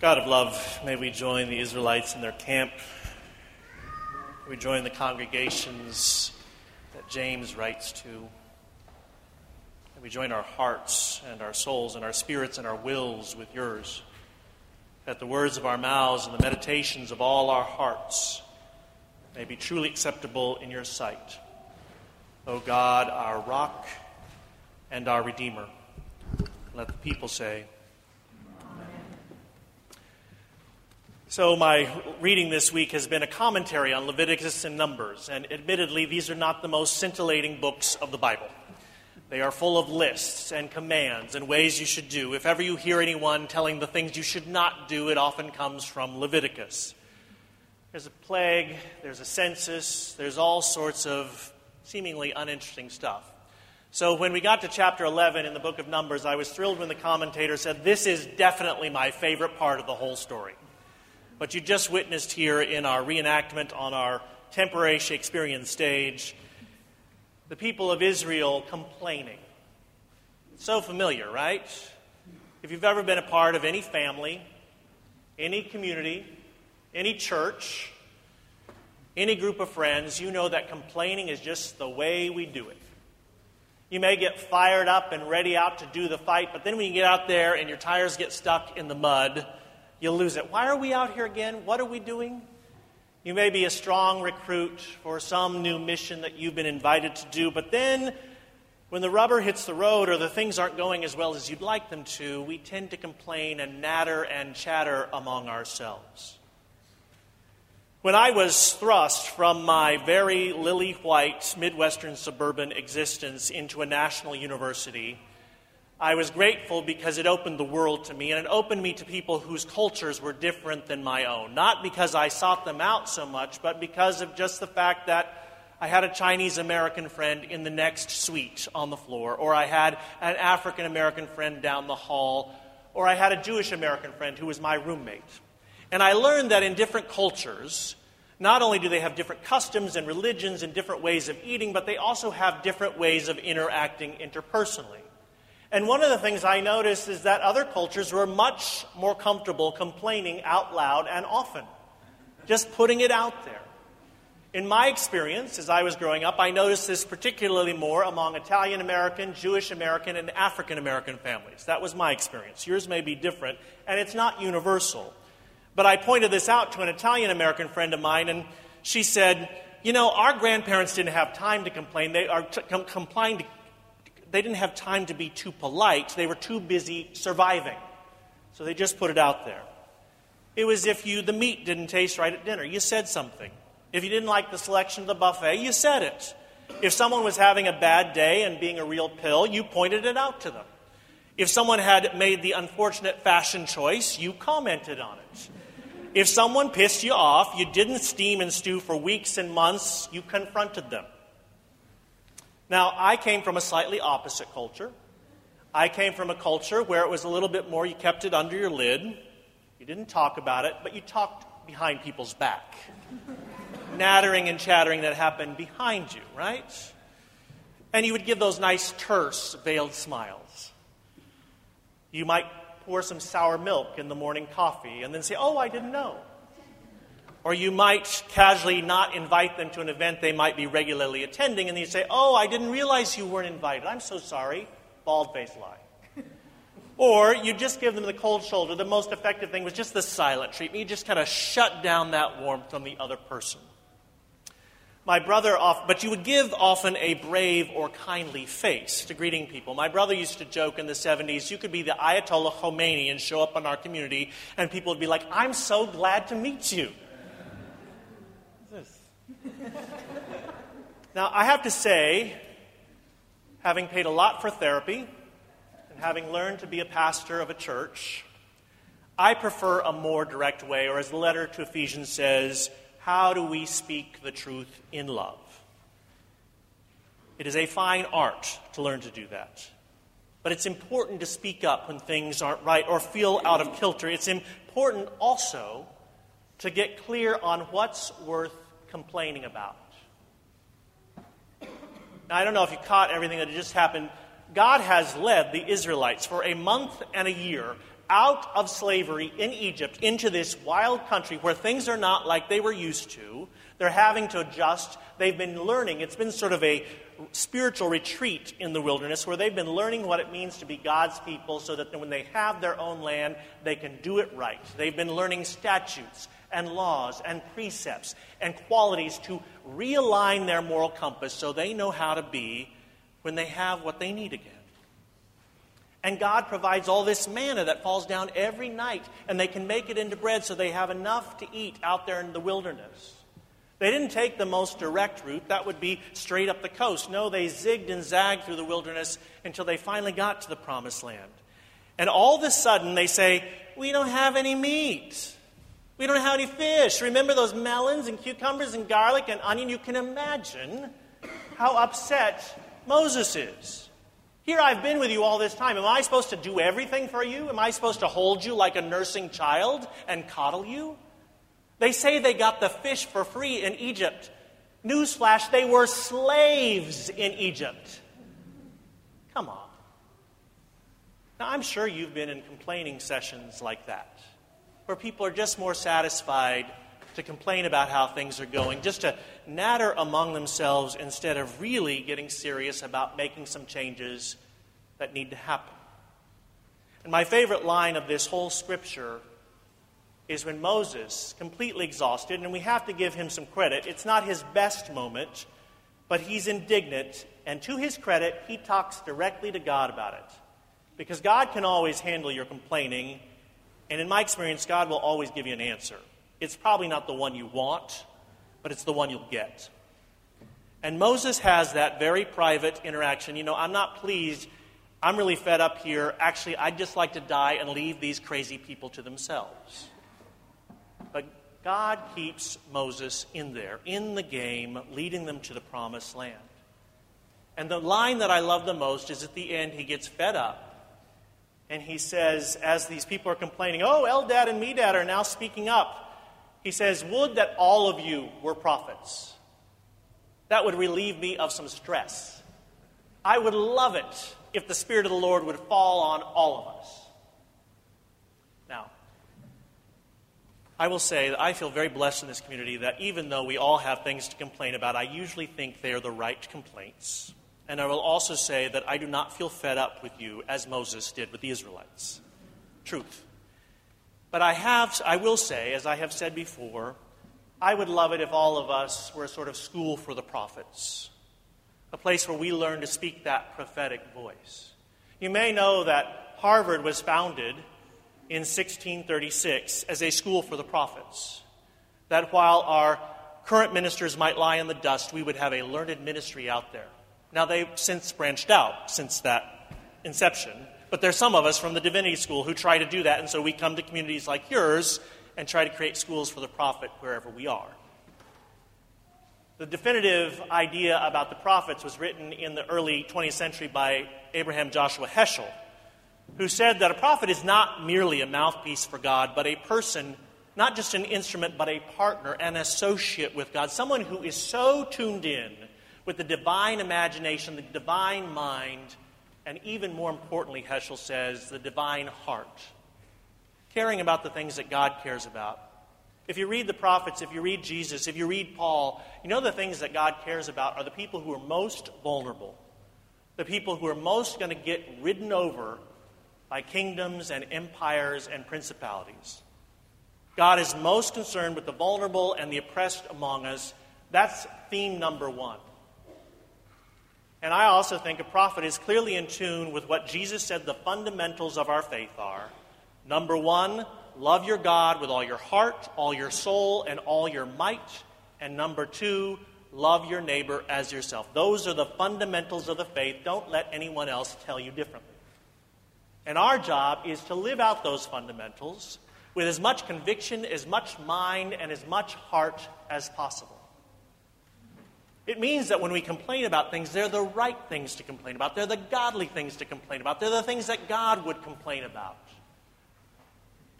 God of love, may we join the Israelites in their camp. We join the congregations that James writes to. We join our hearts and our souls and our spirits and our wills with yours. That the words of our mouths and the meditations of all our hearts may be truly acceptable in your sight. O God, our rock and our Redeemer. Let the people say, So, my reading this week has been a commentary on Leviticus and Numbers, and admittedly, these are not the most scintillating books of the Bible. They are full of lists and commands and ways you should do. If ever you hear anyone telling the things you should not do, it often comes from Leviticus. There's a plague, there's a census, there's all sorts of seemingly uninteresting stuff. So, when we got to chapter 11 in the book of Numbers, I was thrilled when the commentator said, This is definitely my favorite part of the whole story. But you just witnessed here in our reenactment on our temporary Shakespearean stage the people of Israel complaining. So familiar, right? If you've ever been a part of any family, any community, any church, any group of friends, you know that complaining is just the way we do it. You may get fired up and ready out to do the fight, but then when you get out there and your tires get stuck in the mud, you'll lose it. Why are we out here again? What are we doing? You may be a strong recruit for some new mission that you've been invited to do, but then when the rubber hits the road or the things aren't going as well as you'd like them to, we tend to complain and natter and chatter among ourselves. When I was thrust from my very lily white Midwestern suburban existence into a national university, I was grateful because it opened the world to me, and it opened me to people whose cultures were different than my own. Not because I sought them out so much, but because of just the fact that I had a Chinese American friend in the next suite on the floor, or I had an African American friend down the hall, or I had a Jewish American friend who was my roommate. And I learned that in different cultures, not only do they have different customs and religions and different ways of eating, but they also have different ways of interacting interpersonally. And one of the things I noticed is that other cultures were much more comfortable complaining out loud and often, just putting it out there. In my experience, as I was growing up, I noticed this particularly more among Italian American, Jewish American, and African American families. That was my experience. Yours may be different, and it's not universal. But I pointed this out to an Italian American friend of mine, and she said, You know, our grandparents didn't have time to complain. They are t- com- complained they didn't have time to be too polite. They were too busy surviving. So they just put it out there. It was if you the meat didn't taste right at dinner, you said something. If you didn't like the selection of the buffet, you said it. If someone was having a bad day and being a real pill, you pointed it out to them. If someone had made the unfortunate fashion choice, you commented on it. If someone pissed you off, you didn't steam and stew for weeks and months, you confronted them. Now, I came from a slightly opposite culture. I came from a culture where it was a little bit more you kept it under your lid. You didn't talk about it, but you talked behind people's back. Nattering and chattering that happened behind you, right? And you would give those nice, terse, veiled smiles. You might pour some sour milk in the morning coffee and then say, Oh, I didn't know. Or you might casually not invite them to an event they might be regularly attending, and you say, Oh, I didn't realize you weren't invited. I'm so sorry. Bald faced lie. or you just give them the cold shoulder. The most effective thing was just the silent treatment. You just kind of shut down that warmth from the other person. My brother, off, but you would give often a brave or kindly face to greeting people. My brother used to joke in the 70s, you could be the Ayatollah Khomeini and show up in our community, and people would be like, I'm so glad to meet you. now, I have to say, having paid a lot for therapy and having learned to be a pastor of a church, I prefer a more direct way, or as the letter to Ephesians says, how do we speak the truth in love? It is a fine art to learn to do that. But it's important to speak up when things aren't right or feel out of kilter. It's important also to get clear on what's worth complaining about. Now, I don't know if you caught everything that just happened. God has led the Israelites for a month and a year out of slavery in Egypt into this wild country where things are not like they were used to. They're having to adjust. They've been learning. It's been sort of a spiritual retreat in the wilderness where they've been learning what it means to be God's people so that when they have their own land, they can do it right. They've been learning statutes and laws and precepts and qualities to realign their moral compass so they know how to be when they have what they need again. And God provides all this manna that falls down every night, and they can make it into bread so they have enough to eat out there in the wilderness. They didn't take the most direct route, that would be straight up the coast. No, they zigged and zagged through the wilderness until they finally got to the promised land. And all of a sudden, they say, We don't have any meat. We don't have any fish. Remember those melons and cucumbers and garlic and onion? You can imagine how upset Moses is. Here I've been with you all this time. Am I supposed to do everything for you? Am I supposed to hold you like a nursing child and coddle you? They say they got the fish for free in Egypt. Newsflash, they were slaves in Egypt. Come on. Now, I'm sure you've been in complaining sessions like that where people are just more satisfied to complain about how things are going, just to natter among themselves instead of really getting serious about making some changes that need to happen. And my favorite line of this whole scripture is when Moses, completely exhausted, and we have to give him some credit, it's not his best moment, but he's indignant, and to his credit, he talks directly to God about it. Because God can always handle your complaining and in my experience, God will always give you an answer. It's probably not the one you want, but it's the one you'll get. And Moses has that very private interaction. You know, I'm not pleased. I'm really fed up here. Actually, I'd just like to die and leave these crazy people to themselves. God keeps Moses in there, in the game, leading them to the promised land. And the line that I love the most is at the end, he gets fed up and he says, as these people are complaining, oh, Eldad and Medad are now speaking up, he says, Would that all of you were prophets. That would relieve me of some stress. I would love it if the Spirit of the Lord would fall on all of us. Now, I will say that I feel very blessed in this community that even though we all have things to complain about, I usually think they are the right complaints. And I will also say that I do not feel fed up with you as Moses did with the Israelites. Truth. But I have I will say, as I have said before, I would love it if all of us were a sort of school for the prophets, a place where we learn to speak that prophetic voice. You may know that Harvard was founded in 1636 as a school for the prophets. That while our current ministers might lie in the dust, we would have a learned ministry out there now, they've since branched out since that inception, but there's some of us from the divinity school who try to do that, and so we come to communities like yours and try to create schools for the prophet wherever we are. The definitive idea about the prophets was written in the early 20th century by Abraham Joshua Heschel, who said that a prophet is not merely a mouthpiece for God, but a person, not just an instrument, but a partner, an associate with God, someone who is so tuned in with the divine imagination, the divine mind, and even more importantly, Heschel says, the divine heart. Caring about the things that God cares about. If you read the prophets, if you read Jesus, if you read Paul, you know the things that God cares about are the people who are most vulnerable, the people who are most going to get ridden over by kingdoms and empires and principalities. God is most concerned with the vulnerable and the oppressed among us. That's theme number one. And I also think a prophet is clearly in tune with what Jesus said the fundamentals of our faith are. Number one, love your God with all your heart, all your soul, and all your might. And number two, love your neighbor as yourself. Those are the fundamentals of the faith. Don't let anyone else tell you differently. And our job is to live out those fundamentals with as much conviction, as much mind, and as much heart as possible. It means that when we complain about things, they're the right things to complain about. They're the godly things to complain about. They're the things that God would complain about.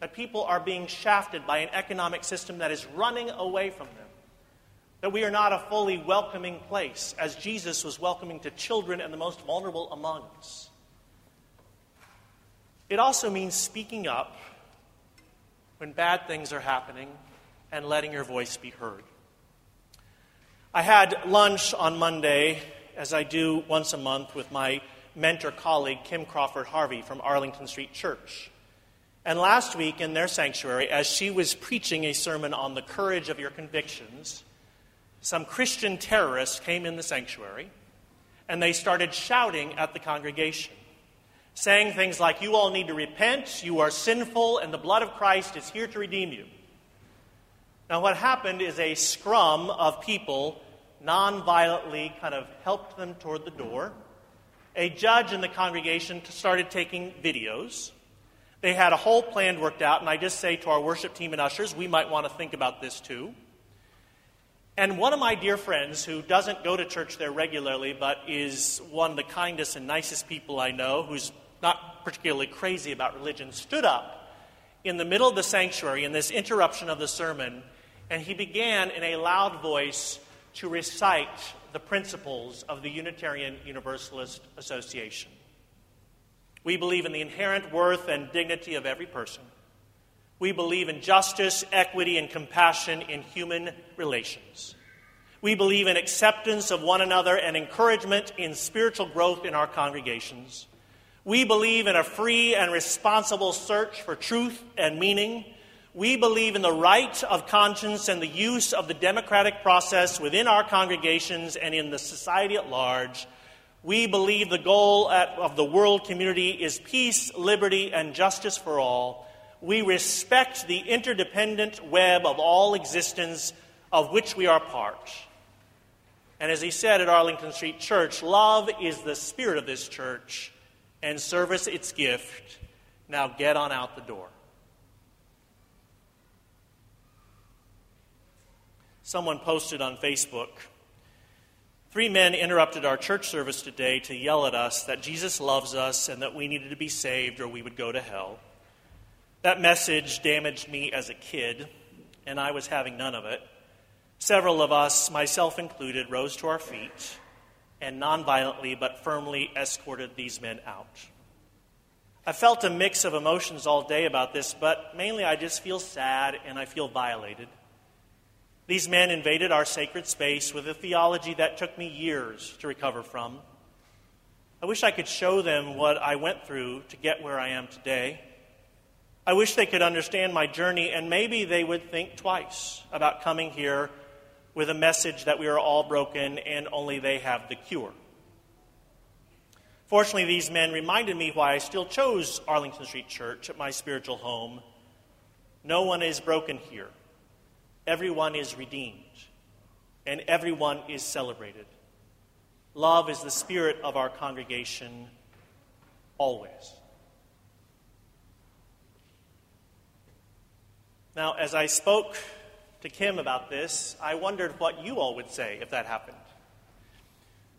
That people are being shafted by an economic system that is running away from them. That we are not a fully welcoming place, as Jesus was welcoming to children and the most vulnerable among us. It also means speaking up when bad things are happening and letting your voice be heard. I had lunch on Monday, as I do once a month, with my mentor colleague, Kim Crawford Harvey from Arlington Street Church. And last week in their sanctuary, as she was preaching a sermon on the courage of your convictions, some Christian terrorists came in the sanctuary and they started shouting at the congregation, saying things like, You all need to repent, you are sinful, and the blood of Christ is here to redeem you. Now, what happened is a scrum of people non-violently kind of helped them toward the door. A judge in the congregation started taking videos. They had a whole plan worked out, and I just say to our worship team and ushers, we might want to think about this too. And one of my dear friends, who doesn't go to church there regularly, but is one of the kindest and nicest people I know, who's not particularly crazy about religion, stood up in the middle of the sanctuary in this interruption of the sermon, and he began in a loud voice to recite the principles of the Unitarian Universalist Association. We believe in the inherent worth and dignity of every person. We believe in justice, equity, and compassion in human relations. We believe in acceptance of one another and encouragement in spiritual growth in our congregations. We believe in a free and responsible search for truth and meaning. We believe in the right of conscience and the use of the democratic process within our congregations and in the society at large. We believe the goal at, of the world community is peace, liberty, and justice for all. We respect the interdependent web of all existence of which we are part. And as he said at Arlington Street Church, love is the spirit of this church, and service its gift. Now get on out the door. Someone posted on Facebook Three men interrupted our church service today to yell at us that Jesus loves us and that we needed to be saved or we would go to hell. That message damaged me as a kid, and I was having none of it. Several of us, myself included, rose to our feet and nonviolently but firmly escorted these men out. I felt a mix of emotions all day about this, but mainly I just feel sad and I feel violated. These men invaded our sacred space with a theology that took me years to recover from. I wish I could show them what I went through to get where I am today. I wish they could understand my journey, and maybe they would think twice about coming here with a message that we are all broken and only they have the cure. Fortunately, these men reminded me why I still chose Arlington Street Church at my spiritual home. No one is broken here everyone is redeemed and everyone is celebrated. Love is the spirit of our congregation always. Now, as I spoke to Kim about this, I wondered what you all would say if that happened.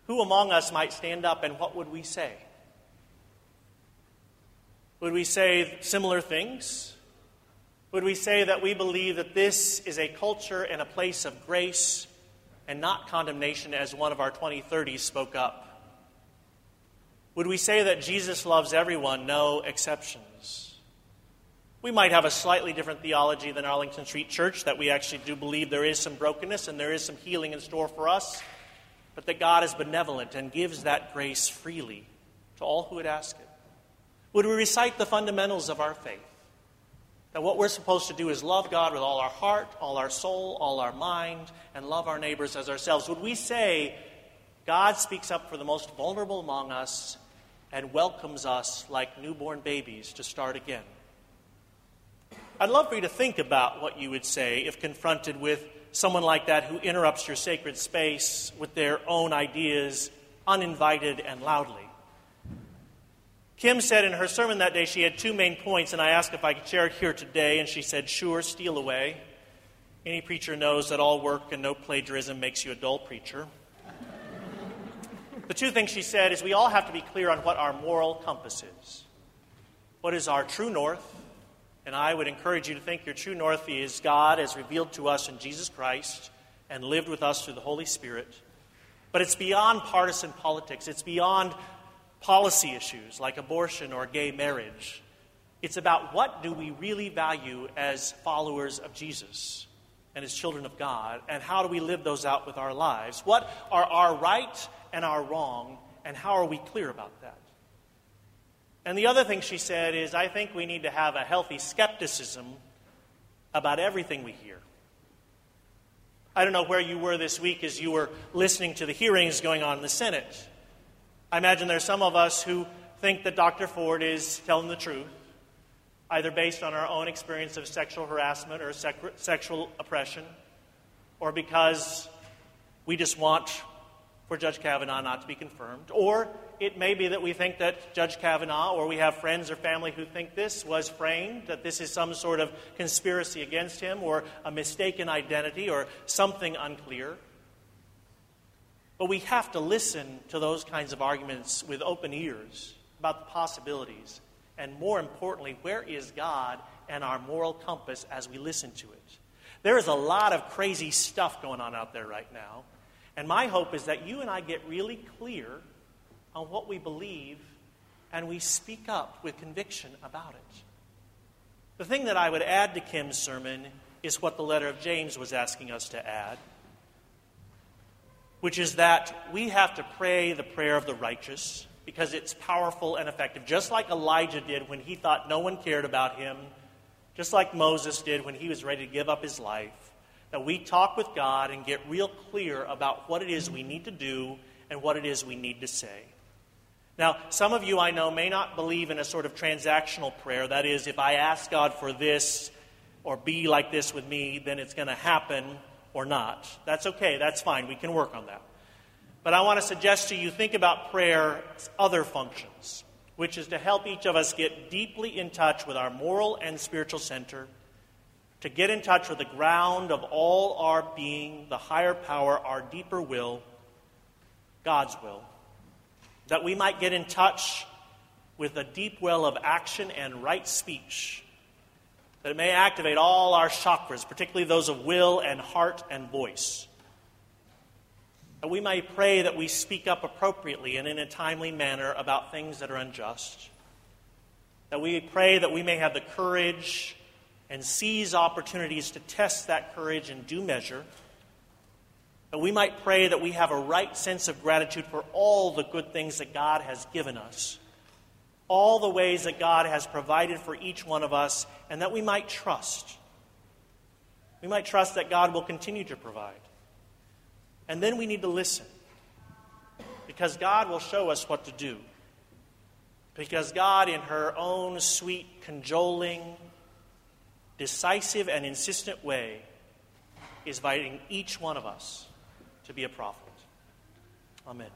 Who among us might stand up and what would we say? Would we say similar things? Would we say that we believe that this is a culture and a place of grace and not condemnation, as one of our 2030s spoke up? Would we say that Jesus loves everyone, no exceptions? We might have a slightly different theology than Arlington Street Church, that we actually do believe there is some brokenness and there is some healing in store for us, but that God is benevolent and gives that grace freely to all who would ask it. Would we recite the fundamentals of our faith? That what we're supposed to do is love God with all our heart, all our soul, all our mind, and love our neighbors as ourselves. Would we say, God speaks up for the most vulnerable among us and welcomes us like newborn babies to start again? I'd love for you to think about what you would say if confronted with someone like that who interrupts your sacred space with their own ideas, uninvited and loudly. Kim said in her sermon that day she had two main points, and I asked if I could share it here today, and she said, Sure, steal away. Any preacher knows that all work and no plagiarism makes you a dull preacher. the two things she said is we all have to be clear on what our moral compass is. What is our true north? And I would encourage you to think your true north is God as revealed to us in Jesus Christ and lived with us through the Holy Spirit. But it's beyond partisan politics, it's beyond policy issues like abortion or gay marriage. It's about what do we really value as followers of Jesus and as children of God, and how do we live those out with our lives? What are our right and our wrong, and how are we clear about that? And the other thing she said is I think we need to have a healthy skepticism about everything we hear. I don't know where you were this week as you were listening to the hearings going on in the Senate. I imagine there are some of us who think that Dr. Ford is telling the truth, either based on our own experience of sexual harassment or sec- sexual oppression, or because we just want for Judge Kavanaugh not to be confirmed, or it may be that we think that Judge Kavanaugh, or we have friends or family who think this was framed, that this is some sort of conspiracy against him, or a mistaken identity, or something unclear. But we have to listen to those kinds of arguments with open ears about the possibilities. And more importantly, where is God and our moral compass as we listen to it? There is a lot of crazy stuff going on out there right now. And my hope is that you and I get really clear on what we believe and we speak up with conviction about it. The thing that I would add to Kim's sermon is what the letter of James was asking us to add, which is that we have to pray the prayer of the righteous because it's powerful and effective, just like Elijah did when he thought no one cared about him, just like Moses did when he was ready to give up his life. That we talk with God and get real clear about what it is we need to do and what it is we need to say. Now, some of you I know may not believe in a sort of transactional prayer. That is, if I ask God for this or be like this with me, then it's going to happen or not. That's okay. That's fine. We can work on that. But I want to suggest to you think about prayer's other functions, which is to help each of us get deeply in touch with our moral and spiritual center, to get in touch with the ground of all our being, the higher power, our deeper will, God's will that we might get in touch with a deep well of action and right speech, that it may activate all our chakras, particularly those of will and heart and voice. That we may pray that we speak up appropriately and in a timely manner about things that are unjust. That we pray that we may have the courage and seize opportunities to test that courage in due measure that we might pray that we have a right sense of gratitude for all the good things that God has given us, all the ways that God has provided for each one of us, and that we might trust. We might trust that God will continue to provide. And then we need to listen, because God will show us what to do. Because God, in her own sweet, cajoling, decisive, and insistent way, is inviting each one of us to be a prophet. Amen.